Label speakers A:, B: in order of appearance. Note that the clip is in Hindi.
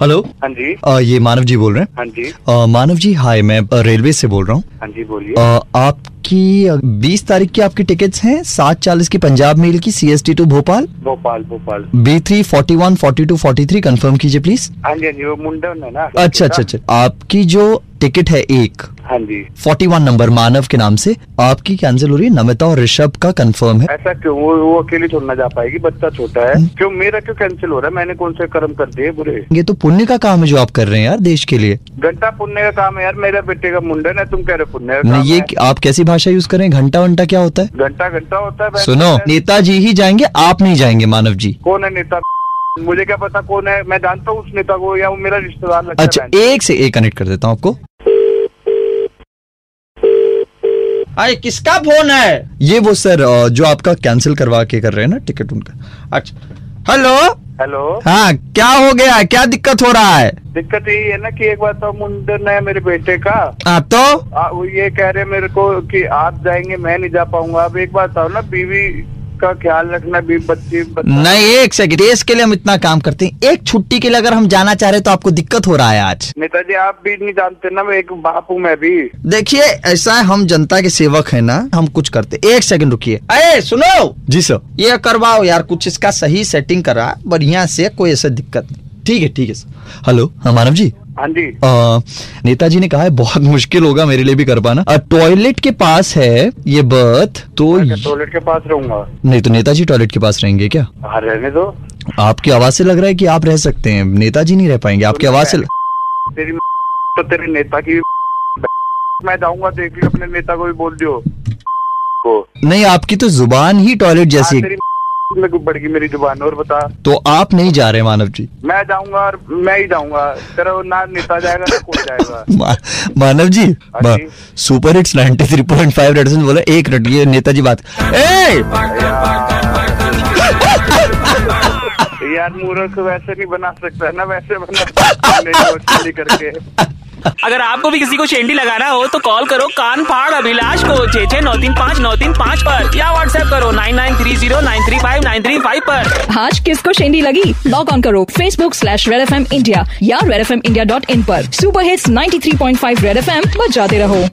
A: हेलो
B: हाँ जी।
A: अ, ये मानव जी बोल रहे हैं।
B: हाँ जी।
A: अ, मानव जी हाय मैं रेलवे से बोल रहा हूँ।
B: हाँ जी बोलिए।
A: आपकी बीस तारीख की आपकी टिकट्स हैं सात चालीस की पंजाब मेल की C S T to Bhopal.
B: Bhopal Bhopal.
A: B three forty one forty two forty three confirm कीजिए प्लीज़
B: हाँ जी हाँ जी वो मुंडन है ना।
A: अच्छा अच्छा अच्छा। आपकी जो टिकट है एक
B: हाँ जी
A: फोर्टी वन नंबर मानव के नाम से आपकी कैंसिल हो रही है। नमिता और ऋषभ का कंफर्म है।
B: ऐसा क्यों? वो वो अकेली थोड़ी ना जा पाएगी बच्चा छोटा है। क्यों? मेरा क्यों कैंसिल हो रहा है? मैंने कौन से कर्म कर दिए बुरे?
A: ये तो पुण्य का काम है जो आप कर रहे हैं यार देश के लिए।
B: घंटा पुण्य का काम है यार मेरे बेटे का मुंडन है तुम कह रहे हो पुण्य का
A: नहीं ये आप कैसी भाषा यूज़ करें घंटा वंटा क्या होता है?
B: घंटा घंटा होता है
A: सुनो। नेताजी ही। जाएँगे आप नहीं जाएँगे मानव जी।
B: कौन है नेता? मुझे क्या पता कौन है? मैं जानता हूँ उस नेता को या वो मेरा रिश्तेदार
A: अच्छा एक से एक कनेक्ट कर देता हूँ आपको।
C: अरे किसका फ़ोन है?
A: ये वो सर जो आपका कैंसिल करवा के कर रहे हैं ना टिकट उनका।
C: अच्छा हेलो
B: हेलो
C: हाँ क्या हो गया? क्या दिक्कत हो रहा है?
B: दिक्कत यही है ना कि एक बार तो मुंडन है मेरे बेटे का।
C: आ, तो?
B: आ, वो ये कह रहे हैं मेरे को कि आप जाएँगे मैं नहीं जा पाऊँगा। अब एक बार ना बीवी का ख्याल रखना बच्ची बच्चा
C: नहीं एक सेकंड देश के लिए हम इतना काम करते हैं। एक छुट्टी के लिए अगर हम जाना चाह रहे तो आपको दिक्कत हो रहा है आज।
B: नेताजी आप भी नहीं जानते ना मैं एक बाप हूँ मैं भी।
C: देखिए ऐसा है हम जनता के सेवक है ना हम कुछ करते एक सेकंड रुकिए। अरे सुनो!
A: जी सर।
C: ये करवाओ यार कुछ इसका सही सेटिंग करा बढ़िया से कोई ऐसा दिक्कत नहीं।
A: ठीक है ठीक है सर हेलो हाँ मानव जी।
B: हाँ जी।
A: नेताजी ने कहा है बहुत मुश्किल होगा मेरे लिए भी कर पाना। टॉयलेट के पास है ये बर्थ तो
B: टॉयलेट के पास रहूँगा?
A: नहीं तो नेताजी टॉयलेट के पास रहेंगे क्या?
B: हाँ रहने दो।
A: आपकी आवाज़ से लग रहा है कि आप रह सकते हैं। नेताजी नहीं रह पाएँगे। आपकी आवाज़ से
B: तेरी तो तेरे नेता की मैं जाऊँगा देख लियो अपने नेता को भी बोल दियो। को
A: नहीं आपकी तो ज़ुबान ही टॉयलेट
B: हाँ,
A: जैसी
B: तेरी बढ़ गई मेरी ज़ुबान और बता।
A: तो आप नहीं जा रहे मानव जी?
B: मैं जाऊँगा और मैं ही जाऊँगा। तेरा वो ना नेता जाएगा ना कोई जाएगा।
A: मा, मानव जी
B: हाँ
A: मा- सुपर हिट्स 93.5 रेड एफएम बोला एक मिनट ये नेताजी बात ए!
B: यार मूर्ख वैसे नहीं बना सकता ना वैसे बना नहीं करके।
D: अगर आपको भी किसी को शेंडी लगाना हो तो कॉल करो कान फाड़ अभिलाष को छे छे नौ तीन पाँच नौ तीन पाँच आरोप या व्हाट्सएप करो nine nine three zero nine three five, nine three five आरोप
E: आज किसको शेंडी लगी? लॉग ऑन करो Facebook slash Red F M India या Red F M India dot in पर। Super hits 93.5 Red F M जाते रहो।